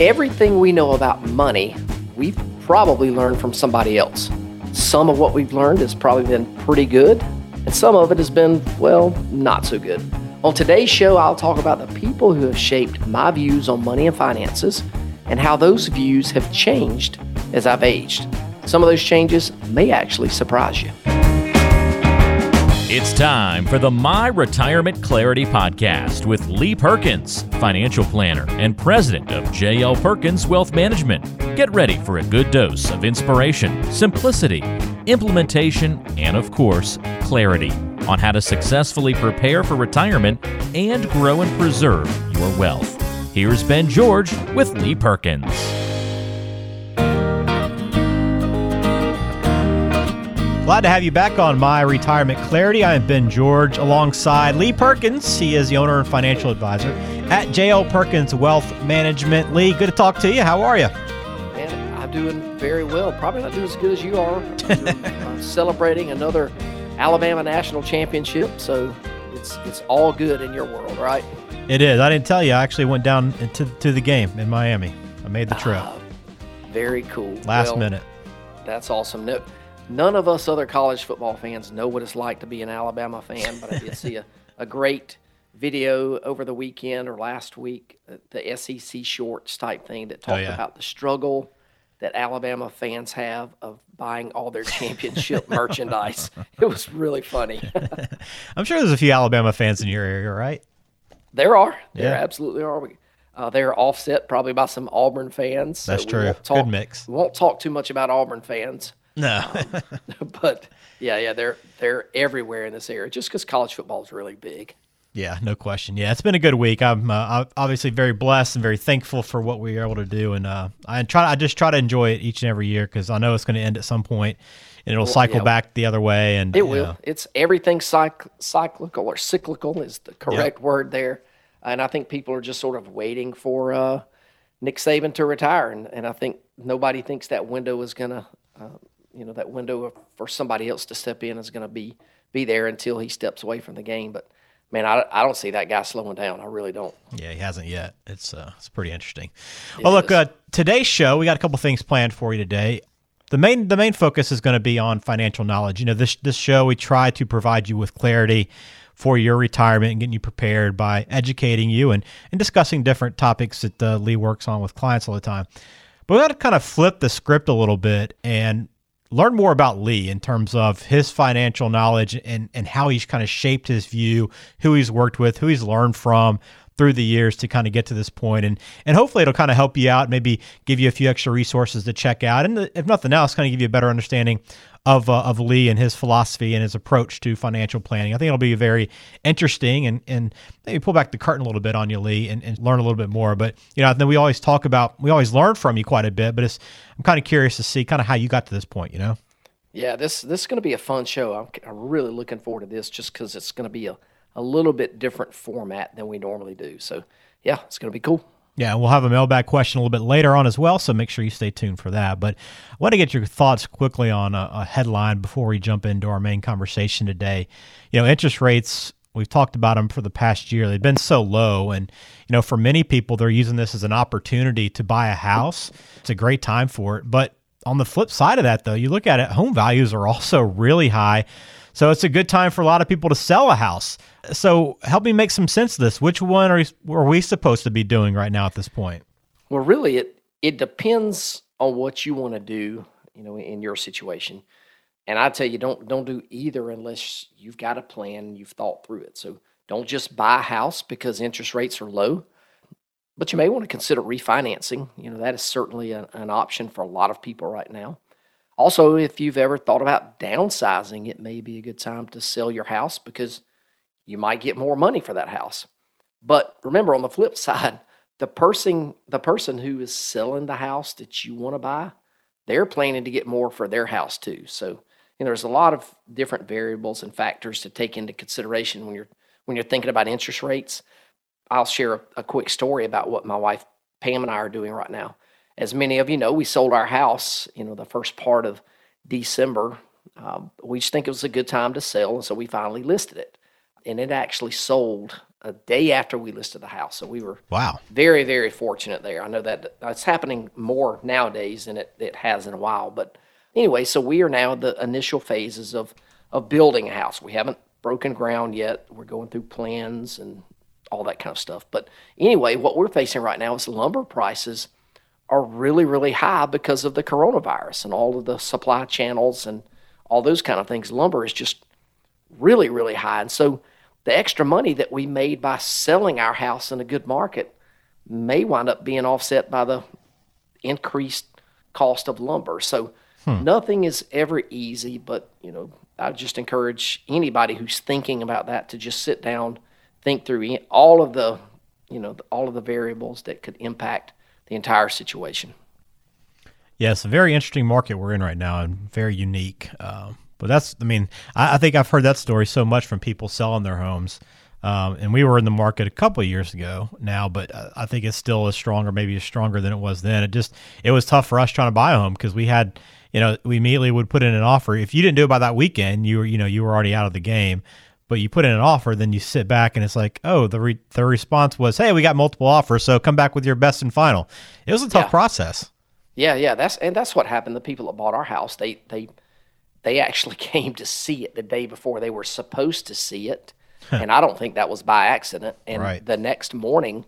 Everything we know about money, we've probably learned from somebody else. Some of what we've learned has probably been pretty good, and some of it has been, well, not so good. On today's show, I'll talk about the people who have shaped my views on money and finances and how those views have changed as I've aged. Some of those changes may actually surprise you. It's time for the My Retirement Clarity Podcast with Lee Perkins, financial planner and president of JL Perkins Wealth Management. Get ready for a good dose of inspiration, simplicity, implementation, and of course, clarity on how to successfully prepare for retirement and grow and preserve your wealth. Here's Ben George with Lee Perkins. Glad to have you back on My Retirement Clarity. I am Ben George alongside Lee Perkins. He is the owner and financial advisor at JL Perkins Wealth Management. Lee, good to talk to you. How are you? Man, I'm doing very well. Probably not doing as good as you are. uh, celebrating another Alabama national championship, so it's it's all good in your world, right? It is. I didn't tell you. I actually went down to, to the game in Miami. I made the trip. Uh, very cool. Last well, minute. That's awesome. No, none of us other college football fans know what it's like to be an Alabama fan, but I did see a, a great video over the weekend or last week, uh, the SEC shorts type thing that oh, talked oh, yeah. about the struggle that Alabama fans have of buying all their championship merchandise. It was really funny. I'm sure there's a few Alabama fans in your area, right? There are. There yeah. absolutely are. Uh, they're offset probably by some Auburn fans. That's so true. Talk, Good mix. We won't talk too much about Auburn fans. No. um, but yeah, yeah, they're they're everywhere in this area just because college football is really big. Yeah, no question. Yeah, it's been a good week. I'm uh, obviously very blessed and very thankful for what we were able to do, and uh, I try. I just try to enjoy it each and every year because I know it's going to end at some point, and it'll well, cycle yeah, back the other way. And it will. Know. It's everything cyc- cyclical or cyclical is the correct yep. word there, and I think people are just sort of waiting for uh, Nick Saban to retire, and, and I think nobody thinks that window is going to uh, you know that window for somebody else to step in is going to be be there until he steps away from the game. But man, I, I don't see that guy slowing down. I really don't. Yeah, he hasn't yet. It's uh, it's pretty interesting. It well, look, uh, today's show we got a couple things planned for you today. The main the main focus is going to be on financial knowledge. You know, this this show we try to provide you with clarity for your retirement and getting you prepared by educating you and, and discussing different topics that uh, Lee works on with clients all the time. But we got to kind of flip the script a little bit and learn more about Lee in terms of his financial knowledge and, and how he's kind of shaped his view, who he's worked with, who he's learned from through the years to kind of get to this point and and hopefully it'll kind of help you out maybe give you a few extra resources to check out and if nothing else kind of give you a better understanding of uh, of Lee and his philosophy and his approach to financial planning. I think it'll be very interesting and and maybe pull back the curtain a little bit on you, Lee, and, and learn a little bit more. But you know, then we always talk about we always learn from you quite a bit. But it's I'm kind of curious to see kind of how you got to this point. You know. Yeah, this this is going to be a fun show. I'm, I'm really looking forward to this, just because it's going to be a a little bit different format than we normally do. So yeah, it's going to be cool. Yeah, we'll have a mailbag question a little bit later on as well, so make sure you stay tuned for that. But I want to get your thoughts quickly on a, a headline before we jump into our main conversation today. You know, interest rates we've talked about them for the past year. They've been so low, and you know, for many people, they're using this as an opportunity to buy a house. It's a great time for it. But on the flip side of that, though, you look at it, home values are also really high. So it's a good time for a lot of people to sell a house. So help me make some sense of this. Which one are, are we supposed to be doing right now at this point? Well, really, it it depends on what you want to do. You know, in your situation, and I tell you, don't don't do either unless you've got a plan and you've thought through it. So don't just buy a house because interest rates are low, but you may want to consider refinancing. You know, that is certainly a, an option for a lot of people right now. Also, if you've ever thought about downsizing, it may be a good time to sell your house because you might get more money for that house. But remember, on the flip side, the person the person who is selling the house that you want to buy, they're planning to get more for their house too. So, you know, there's a lot of different variables and factors to take into consideration when you're when you're thinking about interest rates. I'll share a, a quick story about what my wife Pam and I are doing right now as many of you know, we sold our house, you know, the first part of December. Um, we just think it was a good time to sell, and so we finally listed it. And it actually sold a day after we listed the house. So we were wow very very fortunate there. I know that that's happening more nowadays than it, it has in a while. But anyway, so we are now at the initial phases of of building a house. We haven't broken ground yet. We're going through plans and all that kind of stuff. But anyway, what we're facing right now is lumber prices are really, really high because of the coronavirus and all of the supply channels and all those kind of things. Lumber is just really, really high. And so the extra money that we made by selling our house in a good market may wind up being offset by the increased cost of lumber. So hmm. nothing is ever easy, but you know, I just encourage anybody who's thinking about that to just sit down, think through all of the, you know, all of the variables that could impact the entire situation. Yeah, a very interesting market we're in right now and very unique. Uh, but that's, I mean, I, I, think I've heard that story so much from people selling their homes. Um, and we were in the market a couple of years ago now, but I think it's still as strong or maybe as stronger than it was then. It just, it was tough for us trying to buy a home because we had, you know, we immediately would put in an offer. If you didn't do it by that weekend, you were, you know, you were already out of the game but you put in an offer, then you sit back and it's like, oh, the re- the response was, hey, we got multiple offers, so come back with your best and final. It was a tough yeah. process. Yeah, yeah, that's and that's what happened. The people that bought our house, they they they actually came to see it the day before they were supposed to see it, and I don't think that was by accident. And right. the next morning,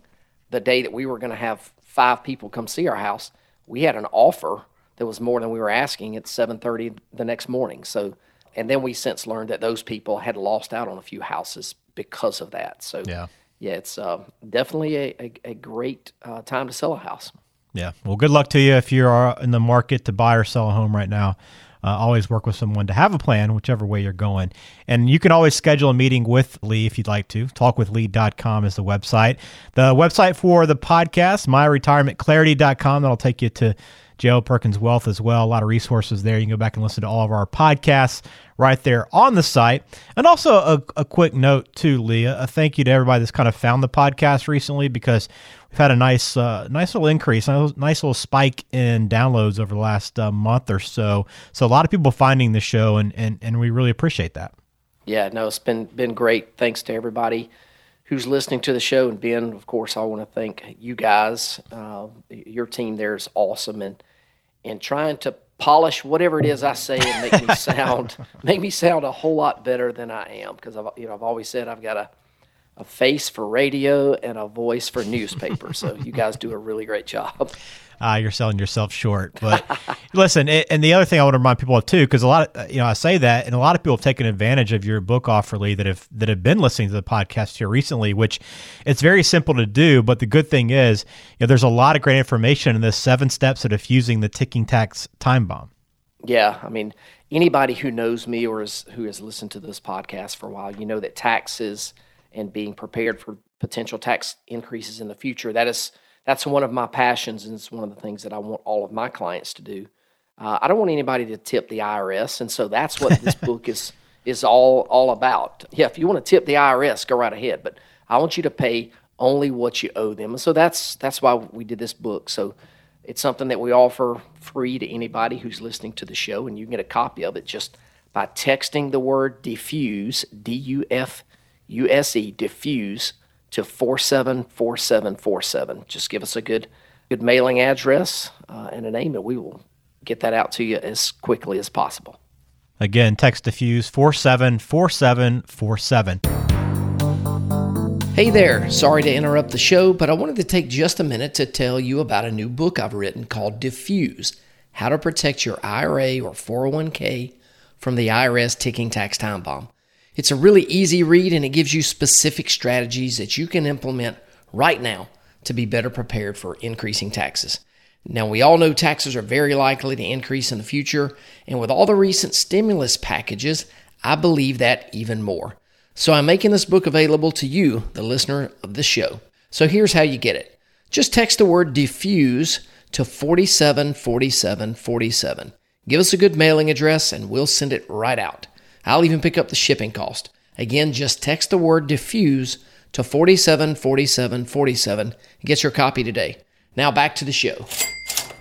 the day that we were going to have five people come see our house, we had an offer that was more than we were asking at seven thirty the next morning. So and then we since learned that those people had lost out on a few houses because of that. So yeah, yeah, it's uh, definitely a, a, a great uh, time to sell a house. Yeah, well, good luck to you if you are in the market to buy or sell a home right now. Uh, always work with someone to have a plan, whichever way you're going. And you can always schedule a meeting with Lee if you'd like to. Talkwithlee.com is the website. The website for the podcast, myretirementclarity.com, that'll take you to J.L. Perkins Wealth as well. A lot of resources there. You can go back and listen to all of our podcasts right there on the site. And also a, a quick note too, Leah. A thank you to everybody that's kind of found the podcast recently because we've had a nice, uh, nice little increase, a nice little spike in downloads over the last uh, month or so. So a lot of people finding the show, and and and we really appreciate that. Yeah, no, it's been been great. Thanks to everybody who's listening to the show. And Ben, of course, I want to thank you guys. Uh, your team there is awesome, and and trying to polish whatever it is I say and make me sound make me sound a whole lot better than I am because I've you know I've always said I've got a a face for radio and a voice for newspaper. so you guys do a really great job uh, you're selling yourself short. But listen, it, and the other thing I want to remind people of too, because a lot of you know I say that, and a lot of people have taken advantage of your book offer, Lee, that have that have been listening to the podcast here recently. Which it's very simple to do, but the good thing is, you know, there's a lot of great information in this seven steps of defusing the ticking tax time bomb. Yeah, I mean, anybody who knows me or is, who has listened to this podcast for a while, you know that taxes and being prepared for potential tax increases in the future that is that's one of my passions, and it's one of the things that I want all of my clients to do. Uh, I don't want anybody to tip the IRS, and so that's what this book is is all all about. Yeah, if you want to tip the IRS, go right ahead, but I want you to pay only what you owe them. And so that's that's why we did this book. So it's something that we offer free to anybody who's listening to the show, and you can get a copy of it just by texting the word defuse, D U F U S E, defuse to 474747. Just give us a good good mailing address uh, and a name, and we will get that out to you as quickly as possible. Again, text defuse 474747. Hey there, sorry to interrupt the show, but I wanted to take just a minute to tell you about a new book I've written called Defuse How to Protect Your IRA or 401k from the IRS Ticking Tax Time Bomb. It's a really easy read and it gives you specific strategies that you can implement right now to be better prepared for increasing taxes. Now, we all know taxes are very likely to increase in the future, and with all the recent stimulus packages, I believe that even more. So, I'm making this book available to you, the listener of this show. So, here's how you get it just text the word defuse to 474747. Give us a good mailing address, and we'll send it right out. I'll even pick up the shipping cost. Again, just text the word defuse to 474747 and get your copy today. Now back to the show.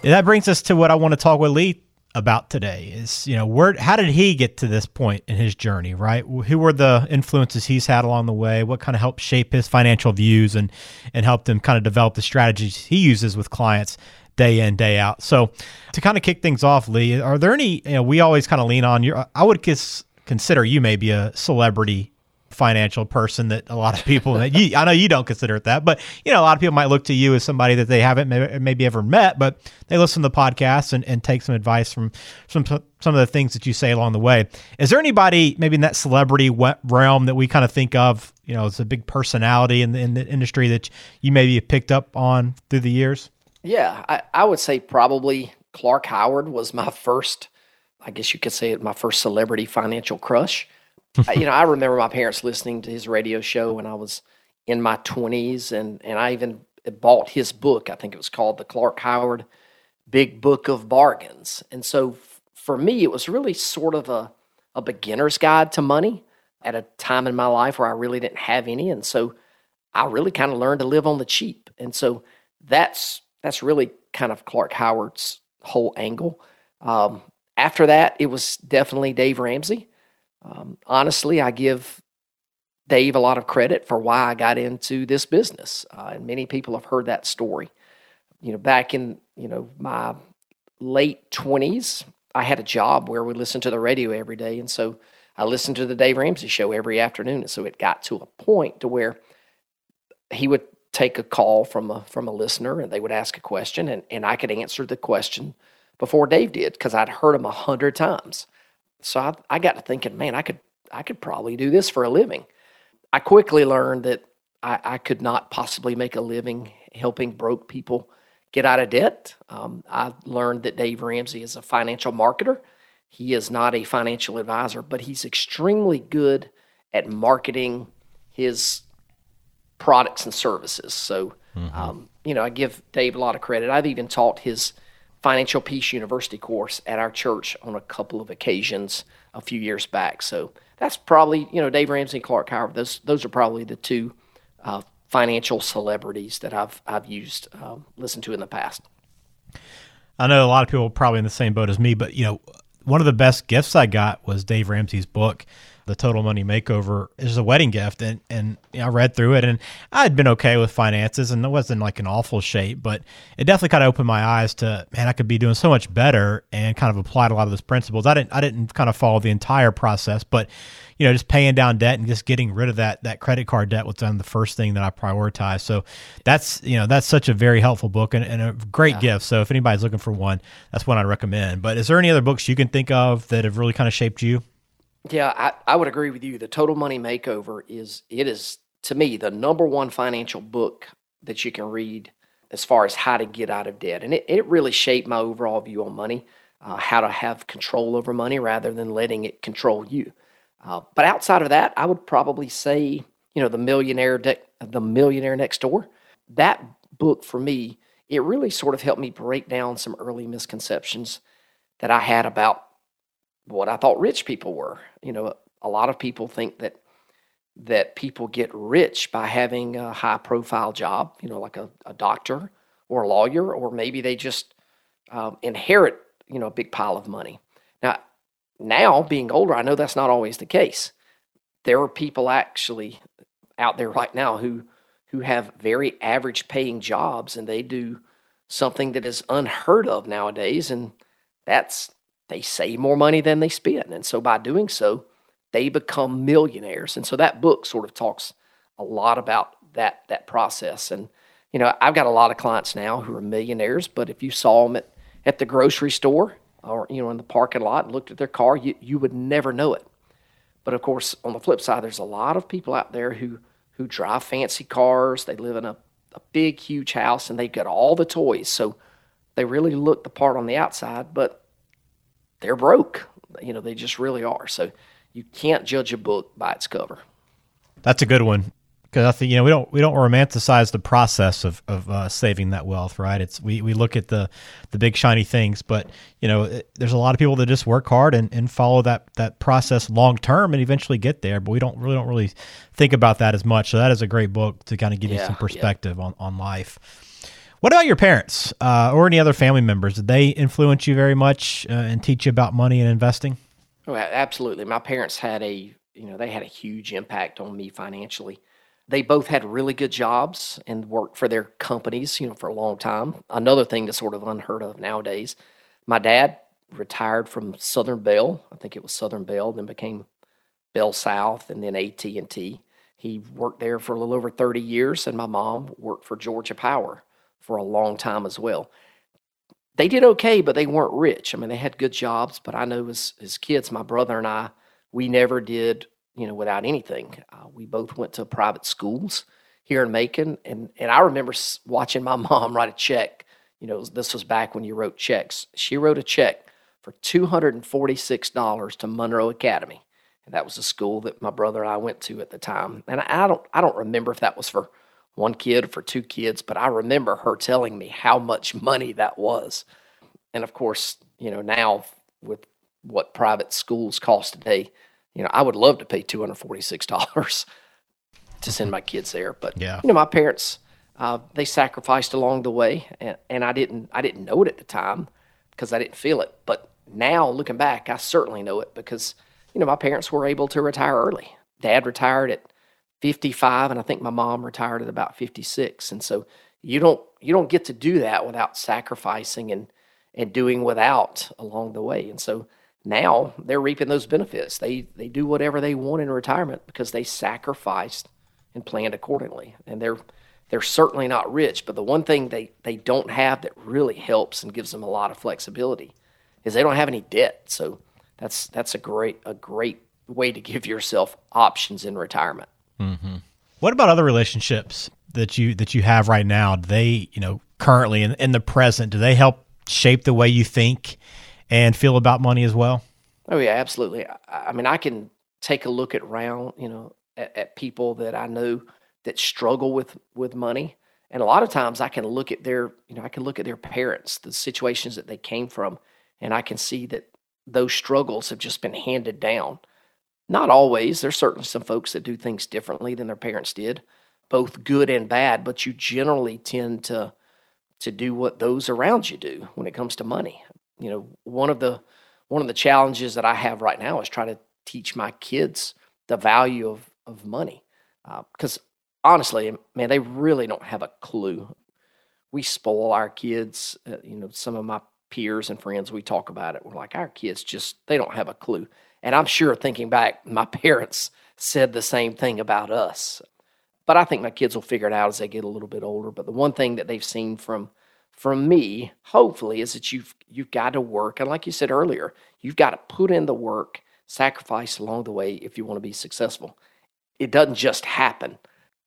That brings us to what I want to talk with Lee about today is you know where how did he get to this point in his journey right who were the influences he's had along the way what kind of helped shape his financial views and and helped him kind of develop the strategies he uses with clients day in day out so to kind of kick things off lee are there any you know we always kind of lean on your i would kiss, consider you maybe a celebrity financial person that a lot of people that you, I know you don't consider it that, but you know, a lot of people might look to you as somebody that they haven't maybe, ever met, but they listen to the podcast and, and take some advice from some, some of the things that you say along the way. Is there anybody maybe in that celebrity realm that we kind of think of, you know, as a big personality in the, in the industry that you maybe picked up on through the years? Yeah, I, I would say probably Clark Howard was my first, I guess you could say it, my first celebrity financial crush you know, I remember my parents listening to his radio show when I was in my 20s, and, and I even bought his book. I think it was called The Clark Howard Big Book of Bargains. And so f- for me, it was really sort of a, a beginner's guide to money at a time in my life where I really didn't have any. And so I really kind of learned to live on the cheap. And so that's that's really kind of Clark Howard's whole angle. Um, after that, it was definitely Dave Ramsey. Um, honestly, I give Dave a lot of credit for why I got into this business, uh, and many people have heard that story. You know, back in you know my late twenties, I had a job where we listened to the radio every day, and so I listened to the Dave Ramsey show every afternoon, and so it got to a point to where he would take a call from a from a listener, and they would ask a question, and and I could answer the question before Dave did because I'd heard him a hundred times. So I, I got to thinking, man, I could I could probably do this for a living. I quickly learned that I, I could not possibly make a living helping broke people get out of debt. Um, I learned that Dave Ramsey is a financial marketer. He is not a financial advisor, but he's extremely good at marketing his products and services. So, mm-hmm. um, you know, I give Dave a lot of credit. I've even taught his Financial Peace University course at our church on a couple of occasions a few years back. So that's probably you know Dave Ramsey and Clark Howard. Those those are probably the two uh, financial celebrities that I've I've used um, listened to in the past. I know a lot of people probably in the same boat as me, but you know one of the best gifts I got was Dave Ramsey's book the Total Money Makeover is a wedding gift, and and I read through it, and I'd been okay with finances, and it wasn't like an awful shape, but it definitely kind of opened my eyes to man, I could be doing so much better, and kind of applied a lot of those principles. I didn't I didn't kind of follow the entire process, but you know, just paying down debt and just getting rid of that that credit card debt was then the first thing that I prioritized. So that's you know that's such a very helpful book and, and a great yeah. gift. So if anybody's looking for one, that's one I'd recommend. But is there any other books you can think of that have really kind of shaped you? Yeah, I, I would agree with you. The Total Money Makeover is it is to me the number one financial book that you can read as far as how to get out of debt, and it, it really shaped my overall view on money, uh, how to have control over money rather than letting it control you. Uh, but outside of that, I would probably say you know the millionaire de- the millionaire next door. That book for me, it really sort of helped me break down some early misconceptions that I had about what I thought rich people were. You know, a lot of people think that that people get rich by having a high profile job, you know, like a, a doctor or a lawyer, or maybe they just um, inherit, you know, a big pile of money. Now, now being older, I know that's not always the case. There are people actually out there right now who who have very average paying jobs and they do something that is unheard of nowadays and that's they save more money than they spend. And so by doing so, they become millionaires. And so that book sort of talks a lot about that that process. And you know, I've got a lot of clients now who are millionaires, but if you saw them at, at the grocery store or you know in the parking lot and looked at their car, you, you would never know it. But of course, on the flip side, there's a lot of people out there who who drive fancy cars. They live in a, a big, huge house, and they've got all the toys. So they really look the part on the outside, but they're broke. You know, they just really are. So you can't judge a book by its cover. That's a good one because I think you know we don't we don't romanticize the process of of uh, saving that wealth, right? It's we, we look at the the big shiny things, but you know it, there's a lot of people that just work hard and, and follow that that process long term and eventually get there. But we don't really don't really think about that as much. So that is a great book to kind of give yeah, you some perspective yeah. on on life. What about your parents uh, or any other family members? Did they influence you very much uh, and teach you about money and investing? Oh, absolutely. My parents had a, you know, they had a huge impact on me financially. They both had really good jobs and worked for their companies, you know, for a long time. Another thing that's sort of unheard of nowadays. My dad retired from Southern Bell. I think it was Southern Bell, then became Bell South and then AT&T. He worked there for a little over 30 years and my mom worked for Georgia Power for a long time as well. They did okay, but they weren't rich. I mean, they had good jobs, but I know as, as kids, my brother and I, we never did, you know, without anything. Uh, we both went to private schools here in Macon. And, and I remember watching my mom write a check. You know, this was back when you wrote checks. She wrote a check for $246 to Monroe Academy. And that was a school that my brother and I went to at the time. And I don't I don't remember if that was for one kid for two kids, but I remember her telling me how much money that was. And of course, you know, now with what private schools cost today, you know, I would love to pay two hundred forty six dollars to send my kids there. But yeah. you know, my parents uh, they sacrificed along the way, and, and I didn't I didn't know it at the time because I didn't feel it. But now looking back, I certainly know it because you know my parents were able to retire early. Dad retired at 55 and I think my mom retired at about 56 and so you don't you don't get to do that without sacrificing and and doing without along the way. And so now they're reaping those benefits. They they do whatever they want in retirement because they sacrificed and planned accordingly. And they're they're certainly not rich but the one thing they they don't have that really helps and gives them a lot of flexibility is they don't have any debt. So that's that's a great a great way to give yourself options in retirement Mm-hmm. What about other relationships that you that you have right now? Do they, you know, currently in, in the present, do they help shape the way you think and feel about money as well? Oh yeah, absolutely. I, I mean, I can take a look at round, you know, at, at, people that I know that struggle with with money, and a lot of times I can look at their, you know, I can look at their parents, the situations that they came from, and I can see that those struggles have just been handed down. Not always. There's certainly some folks that do things differently than their parents did, both good and bad, but you generally tend to to do what those around you do when it comes to money. You know, one of the one of the challenges that I have right now is trying to teach my kids the value of of money, because uh, honestly, man, they really don't have a clue. We spoil our kids. Uh, you know, some of my peers and friends, we talk about it. We're like, our kids just they don't have a clue. And I'm sure thinking back, my parents said the same thing about us. But I think my kids will figure it out as they get a little bit older. But the one thing that they've seen from from me, hopefully, is that you've you've got to work. And like you said earlier, you've got to put in the work, sacrifice along the way if you want to be successful. It doesn't just happen.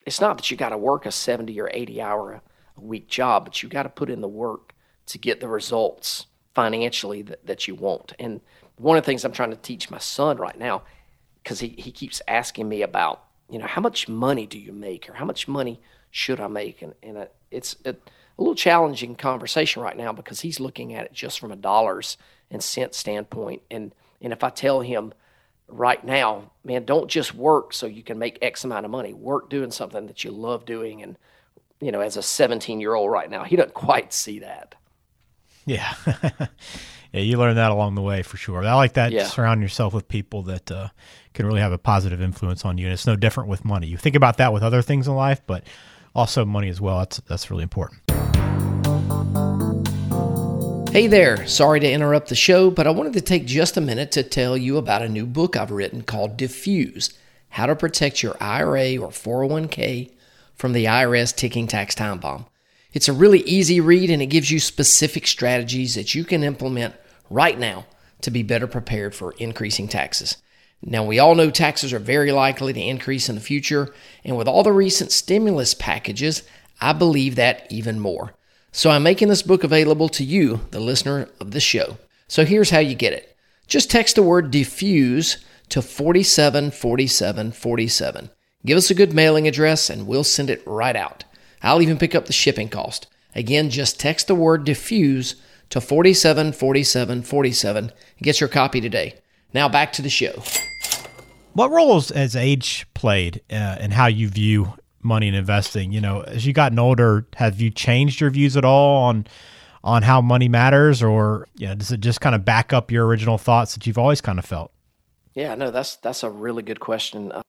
It's not that you got to work a 70 or 80 hour a week job, but you got to put in the work to get the results financially that, that you want. And one of the things I'm trying to teach my son right now, because he, he keeps asking me about, you know, how much money do you make or how much money should I make? And, and it's a, a little challenging conversation right now because he's looking at it just from a dollars and cents standpoint. And, and if I tell him right now, man, don't just work so you can make X amount of money, work doing something that you love doing. And, you know, as a 17 year old right now, he doesn't quite see that. Yeah. yeah, you learn that along the way for sure. I like that. Yeah. Surround yourself with people that uh, can really have a positive influence on you. And it's no different with money. You think about that with other things in life, but also money as well. That's that's really important. Hey there, sorry to interrupt the show, but I wanted to take just a minute to tell you about a new book I've written called Defuse How to Protect Your IRA or 401k from the IRS Ticking Tax Time Bomb. It's a really easy read and it gives you specific strategies that you can implement right now to be better prepared for increasing taxes. Now, we all know taxes are very likely to increase in the future, and with all the recent stimulus packages, I believe that even more. So, I'm making this book available to you, the listener of this show. So, here's how you get it just text the word defuse to 474747. Give us a good mailing address, and we'll send it right out. I'll even pick up the shipping cost. Again, just text the word defuse to 474747 and get your copy today. Now back to the show. What roles has age played uh, in how you view money and investing. You know, as you gotten older, have you changed your views at all on on how money matters, or you know, does it just kind of back up your original thoughts that you've always kind of felt? Yeah, no, that's that's a really good question. Uh,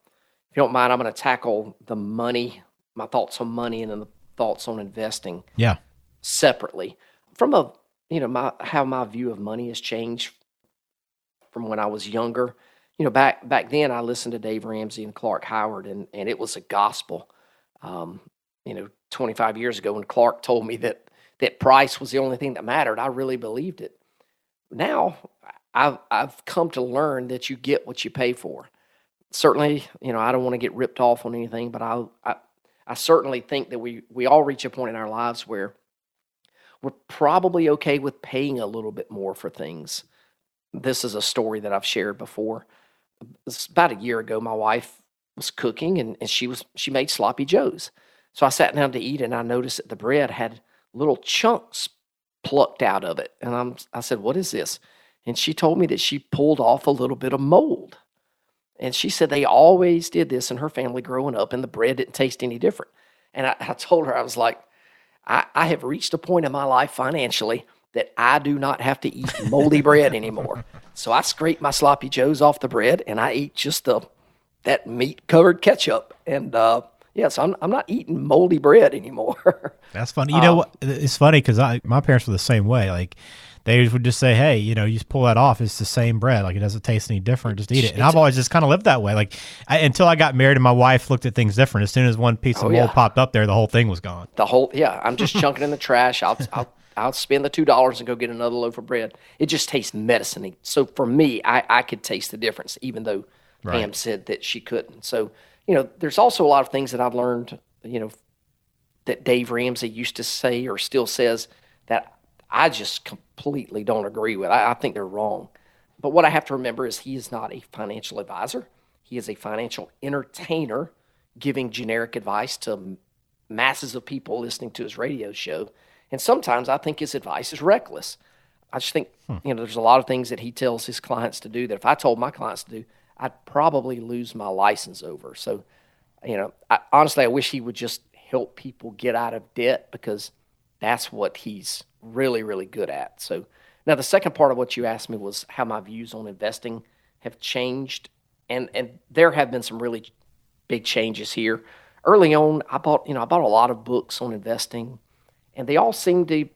if you don't mind, I'm going to tackle the money, my thoughts on money, and then the thoughts on investing. Yeah, separately from a you know my how my view of money has changed from when I was younger. You know, back back then I listened to Dave Ramsey and Clark Howard, and and it was a gospel. Um, you know, 25 years ago when Clark told me that that price was the only thing that mattered, I really believed it. Now I've I've come to learn that you get what you pay for. Certainly, you know, I don't want to get ripped off on anything, but I I, I certainly think that we we all reach a point in our lives where we're probably okay with paying a little bit more for things. This is a story that I've shared before. About a year ago, my wife was cooking and, and she was she made sloppy joes. So I sat down to eat and I noticed that the bread had little chunks plucked out of it. And I'm I said, What is this? And she told me that she pulled off a little bit of mold. And she said they always did this in her family growing up, and the bread didn't taste any different. And I, I told her, I was like, I, I have reached a point in my life financially that I do not have to eat moldy bread anymore. So I scrape my sloppy joes off the bread and I eat just the that meat covered ketchup. And uh, yes, I'm I'm not eating moldy bread anymore. That's funny. You know um, what? It's funny because I my parents were the same way. Like they would just say, "Hey, you know, you just pull that off. It's the same bread. Like it doesn't taste any different. Just eat it." And I've always just kind of lived that way. Like I, until I got married and my wife looked at things different. As soon as one piece of oh, mold yeah. popped up there, the whole thing was gone. The whole yeah. I'm just chunking in the trash. I'll I'll I'll spend the two dollars and go get another loaf of bread. It just tastes medicine. So for me, I I could taste the difference, even though right. Pam said that she couldn't. So you know, there's also a lot of things that I've learned. You know, that Dave Ramsey used to say or still says that I just completely don't agree with. I, I think they're wrong. But what I have to remember is he is not a financial advisor. He is a financial entertainer giving generic advice to masses of people listening to his radio show. And sometimes I think his advice is reckless. I just think, hmm. you know, there's a lot of things that he tells his clients to do that if I told my clients to do, I'd probably lose my license over. So, you know, I, honestly, I wish he would just help people get out of debt because that's what he's really, really good at. So now the second part of what you asked me was how my views on investing have changed. And and there have been some really big changes here. Early on, I bought, you know, I bought a lot of books on investing, and they all seemed to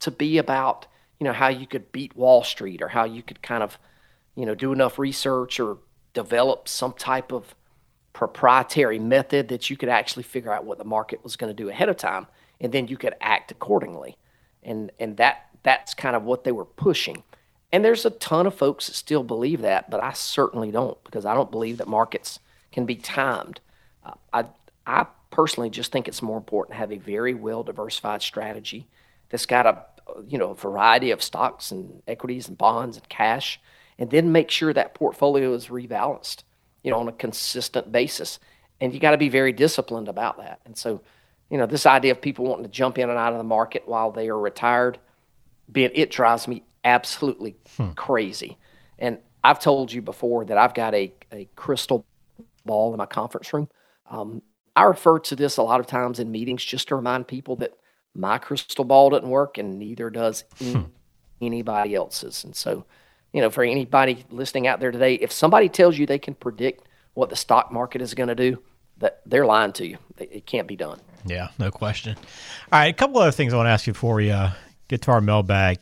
to be about, you know, how you could beat Wall Street or how you could kind of, you know, do enough research or develop some type of proprietary method that you could actually figure out what the market was going to do ahead of time and then you could act accordingly and and that that's kind of what they were pushing. And there's a ton of folks that still believe that, but I certainly don't because I don't believe that markets can be timed. Uh, I I personally just think it's more important to have a very well diversified strategy that's got a you know a variety of stocks and equities and bonds and cash, and then make sure that portfolio is rebalanced, you know, on a consistent basis. And you got to be very disciplined about that. And so you know, this idea of people wanting to jump in and out of the market while they are retired, it drives me absolutely hmm. crazy. And I've told you before that I've got a, a crystal ball in my conference room. Um, I refer to this a lot of times in meetings just to remind people that my crystal ball doesn't work and neither does hmm. anybody else's. And so, you know, for anybody listening out there today, if somebody tells you they can predict what the stock market is going to do, that they're lying to you. It can't be done. Yeah, no question. All right, a couple other things I want to ask you before we uh, get to our mailbag.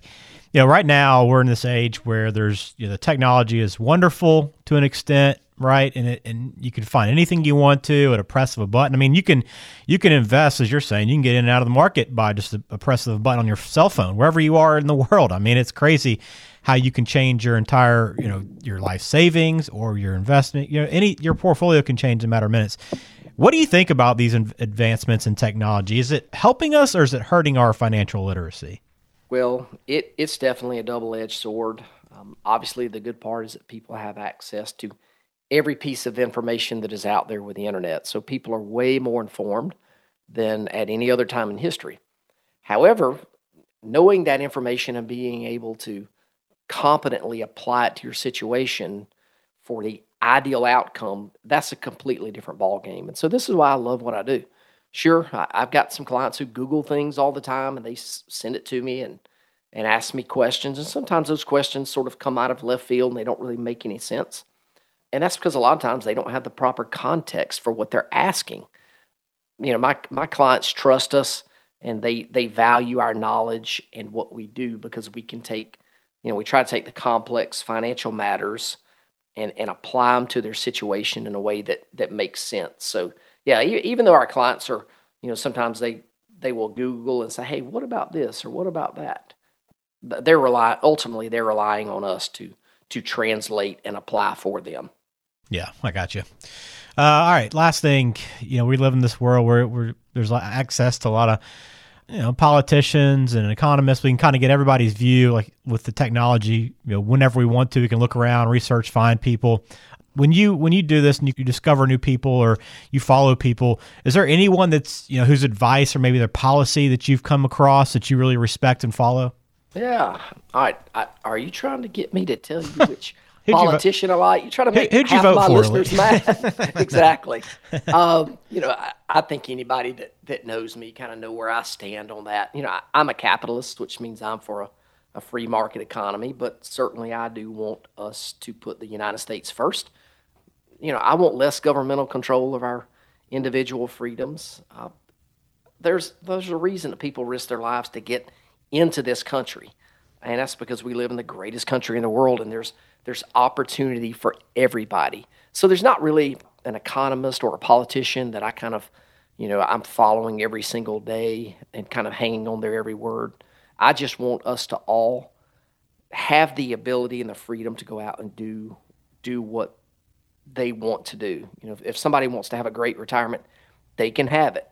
You know, right now we're in this age where there's you know, the technology is wonderful to an extent, right? And it, and you can find anything you want to at a press of a button. I mean, you can you can invest as you're saying. You can get in and out of the market by just a, a press of a button on your cell phone, wherever you are in the world. I mean, it's crazy how you can change your entire you know your life savings or your investment. You know, any your portfolio can change in a matter of minutes. What do you think about these advancements in technology? Is it helping us or is it hurting our financial literacy? Well, it, it's definitely a double edged sword. Um, obviously, the good part is that people have access to every piece of information that is out there with the internet. So people are way more informed than at any other time in history. However, knowing that information and being able to competently apply it to your situation for the ideal outcome, that's a completely different ball game. And so this is why I love what I do. Sure, I, have got some clients who Google things all the time, and they s- send it to me and and ask me questions. And sometimes those questions sort of come out of left field and they don't really make any sense. And that's because a lot of times they don't have the proper context for what they're asking. You know, my my clients trust us and they they value our knowledge and what we do because we can take, you know, we try to take the complex financial matters and and apply them to their situation in a way that that makes sense. So yeah, even though our clients are, you know, sometimes they they will Google and say, hey, what about this or what about that? They're rely ultimately they're relying on us to to translate and apply for them. Yeah, I got you. Uh, all right, last thing, you know, we live in this world where, where there's access to a lot of you know politicians and economists we can kind of get everybody's view like with the technology you know whenever we want to we can look around research find people. When you when you do this and you, discover new people or you follow people is there anyone that's you know whose advice or maybe their policy that you've come across that you really respect and follow? Yeah. All right I, are you trying to get me to tell you which politician a lot. You try to make Who, half my for, listeners mad. exactly. Um, you know, I, I, think anybody that, that knows me kind of know where I stand on that. You know, I, am a capitalist, which means I'm for a, a free market economy, but certainly I do want us to put the United States first. You know, I want less governmental control of our individual freedoms. Uh, there's there's a reason that people risk their lives to get into this country, and that's because we live in the greatest country in the world, and there's there's opportunity for everybody. So there's not really an economist or a politician that I kind of, you know, I'm following every single day and kind of hanging on their every word. I just want us to all have the ability and the freedom to go out and do do what they want to do. You know, if, if somebody wants to have a great retirement, they can have it.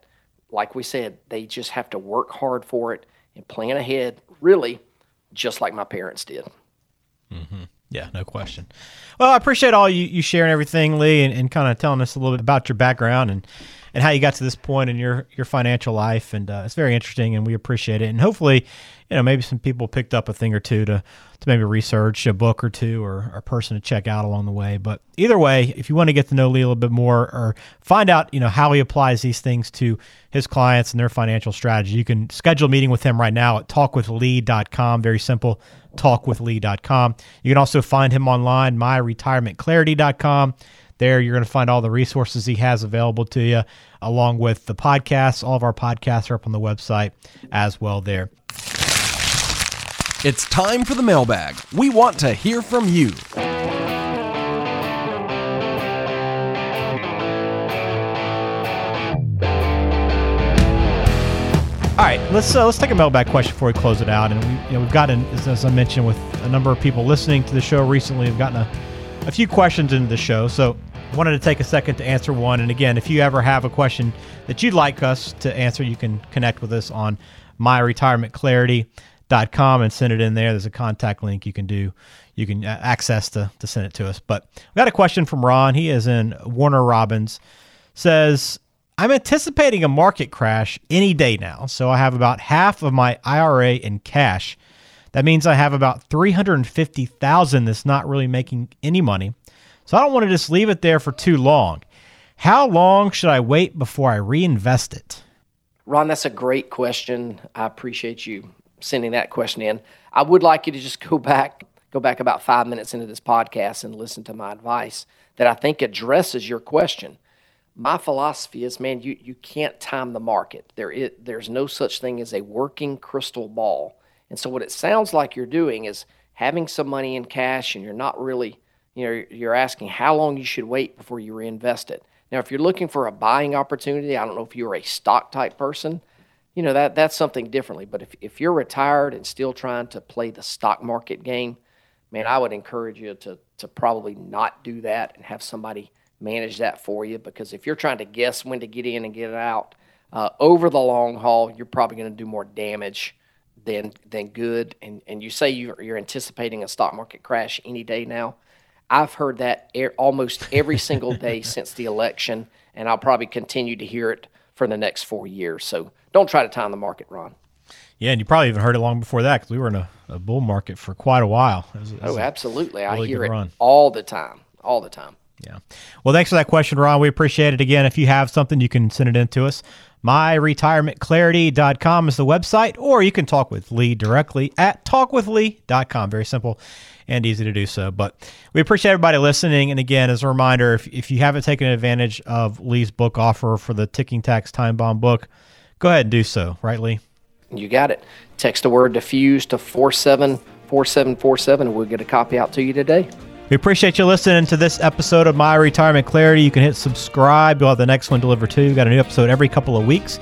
Like we said, they just have to work hard for it and plan ahead, really, just like my parents did. Mm-hmm. Yeah, no question. Well, I appreciate all you, you sharing everything, Lee, and, and kind of telling us a little bit about your background and, and how you got to this point in your, your financial life. And uh, it's very interesting, and we appreciate it. And hopefully, you know, maybe some people picked up a thing or two to, to maybe research a book or two or, or a person to check out along the way. But either way, if you want to get to know Lee a little bit more or find out, you know, how he applies these things to his clients and their financial strategy, you can schedule a meeting with him right now at talkwithlee.com. Very simple talkwithlee.com. You can also find him online, myretirementclarity.com. There, you're going to find all the resources he has available to you, along with the podcasts. All of our podcasts are up on the website as well there. It's time for the mailbag. We want to hear from you. All right, let's uh, let's take a mailbag question before we close it out. And we, you know, we've gotten, as I mentioned, with a number of people listening to the show recently, we've gotten a, a few questions into the show. So wanted to take a second to answer one. And again, if you ever have a question that you'd like us to answer, you can connect with us on myretirementclarity.com and send it in there. There's a contact link you can do. You can uh, access to, to send it to us. But we got a question from Ron. He is in Warner Robins. Says, I'm anticipating a market crash any day now, so I have about half of my IRA in cash. That means I have about 350,000 that's not really making any money. So I don't want to just leave it there for too long. How long should I wait before I reinvest it? Ron, that's a great question. I appreciate you sending that question in. I would like you to just go back go back about 5 minutes into this podcast and listen to my advice that I think addresses your question my philosophy is, man, you, you can't time the market. There is, there's no such thing as a working crystal ball. And so what it sounds like you're doing is having some money in cash and you're not really, you know, you're asking how long you should wait before you reinvest it. Now, if you're looking for a buying opportunity, I don't know if you're a stock type person, you know, that that's something differently. But if, if you're retired and still trying to play the stock market game, man, I would encourage you to, to probably not do that and have somebody – manage that for you because if you're trying to guess when to get in and get out uh, over the long haul, you're probably going to do more damage than than good. And and you say you're, you're anticipating a stock market crash any day now. I've heard that er- almost every single day since the election, and I'll probably continue to hear it for the next four years. So don't try to time the market, Ron. Yeah, and you probably even heard it long before that because we were in a, a, bull market for quite a while. It was, it was oh, absolutely! Really I hear it run. all the time, all the time. Yeah. Well, thanks for that question, Ron. We appreciate it. Again, if you have something, you can send it in to us. MyRetirementClarity.com is the website, or you can talk with Lee directly at talkwithlee.com. Very simple and easy to do so. But we appreciate everybody listening. And again, as a reminder, if, if you haven't taken advantage of Lee's book offer for the Ticking Tax Time Bomb book, go ahead and do so. Right, Lee? You got it. Text the word defuse to 474747 and we'll get a copy out to you today. We appreciate you listening to this episode of My Retirement Clarity. You can hit subscribe. We'll have the next one delivered too. We've got a new episode every couple of weeks.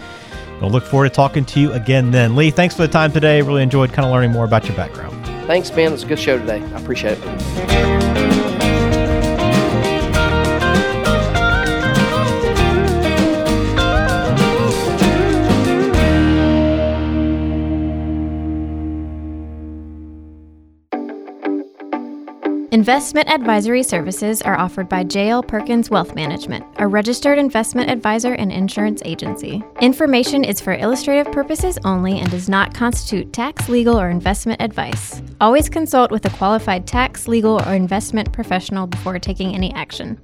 We'll look forward to talking to you again then. Lee, thanks for the time today. Really enjoyed kind of learning more about your background. Thanks, Ben. It's a good show today. I appreciate it. Investment advisory services are offered by JL Perkins Wealth Management, a registered investment advisor and insurance agency. Information is for illustrative purposes only and does not constitute tax, legal, or investment advice. Always consult with a qualified tax, legal, or investment professional before taking any action.